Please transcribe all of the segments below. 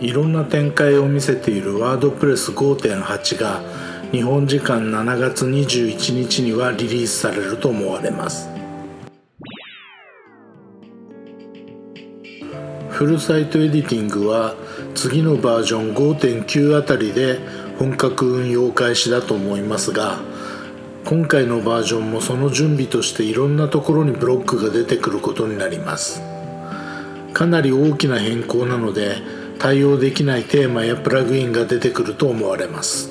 いろんな展開を見せているワードプレス5.8が日本時間7月21日にはリリースされると思われます。フルサイトエディティングは次のバージョン5.9あたりで本格運用開始だと思いますが今回のバージョンもその準備としていろんなところにブロックが出てくることになります。かなり大きな変更なので対応できないテーマやプラグインが出てくると思われます。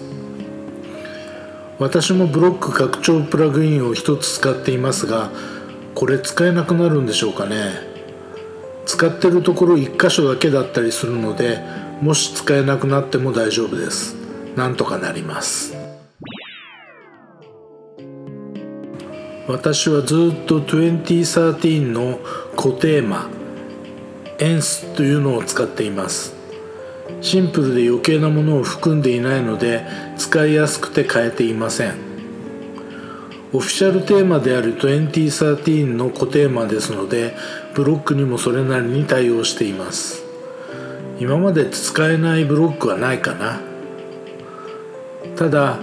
私もブロック拡張プラグインを一つ使っていますがこれ使えなくなるんでしょうかね。使ってるところ1箇所だけだったりするのでもし使えなくなっても大丈夫です。なんとかなります。私はずっと2013の固テーマエンスというのを使っています。シンプルで余計なものを含んでいないので使いやすくて変えていません。オフィシャルテーマである2013の固テーマですのでブロックにもそれなりに対応しています。今まで使えないブロックはないかな。ただ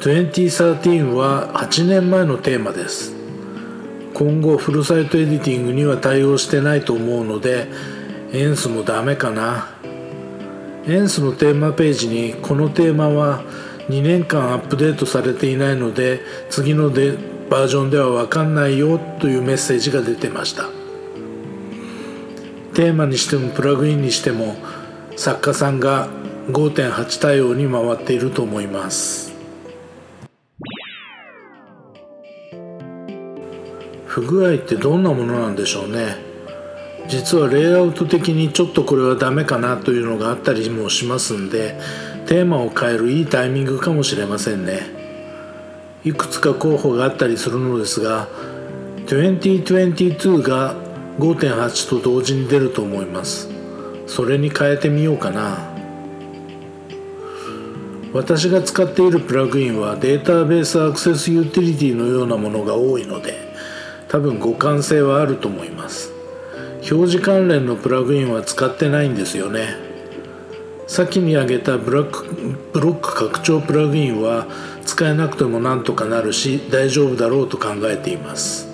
2013は8年前のテーマです。今後フルサイトエディティングには対応してないと思うのでエンスもダメかな。エンスのテーマページにこのテーマは2年間アップデートされていないので次のでバージョンでは分かんないよというメッセージが出てました。テーマにしてもプラグインにしても作家さんが5.8対応に回っていると思います。不具合ってどんなものなんでしょうね。実はレイアウト的にちょっとこれはダメかなというのがあったりもしますんでテーマを変えるいいタイミングかもしれませんね。いくつか候補があったりするのですが2022が5.8と同時に出ると思います。それに変えてみようかな。私が使っているプラグインはデータベースアクセスユーティリティのようなものが多いので多分互換性はあると思います。表示関連のプラグインは使ってないんですよね。先に挙げたブラックブロック拡張プラグインは使えなくてもなんとかなるし大丈夫だろうと考えています。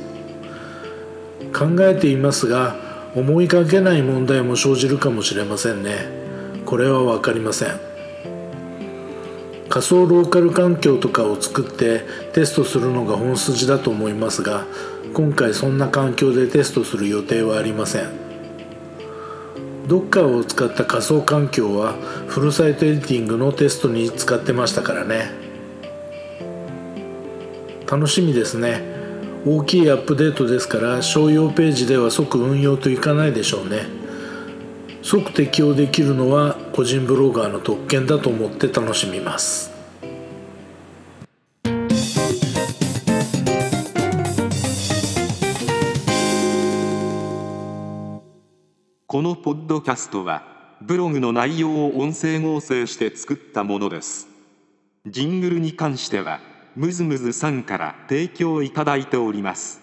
考えていますが思いかけない問題も生じるかもしれませんね。これは分かりません。仮想ローカル環境とかを作ってテストするのが本筋だと思いますが今回そんな環境でテストする予定はありません。Docker を使った仮想環境はフルサイトエディティングのテストに使ってましたからね。楽しみですね。大きいアップデートですから商用ページでは即運用といかないでしょうね。即適用できるのは個人ブロガーの特権だと思って楽しみます。このポッドキャストはブログの内容を音声合成して作ったものです。ジングルに関してはムズムズさんから提供いただいております。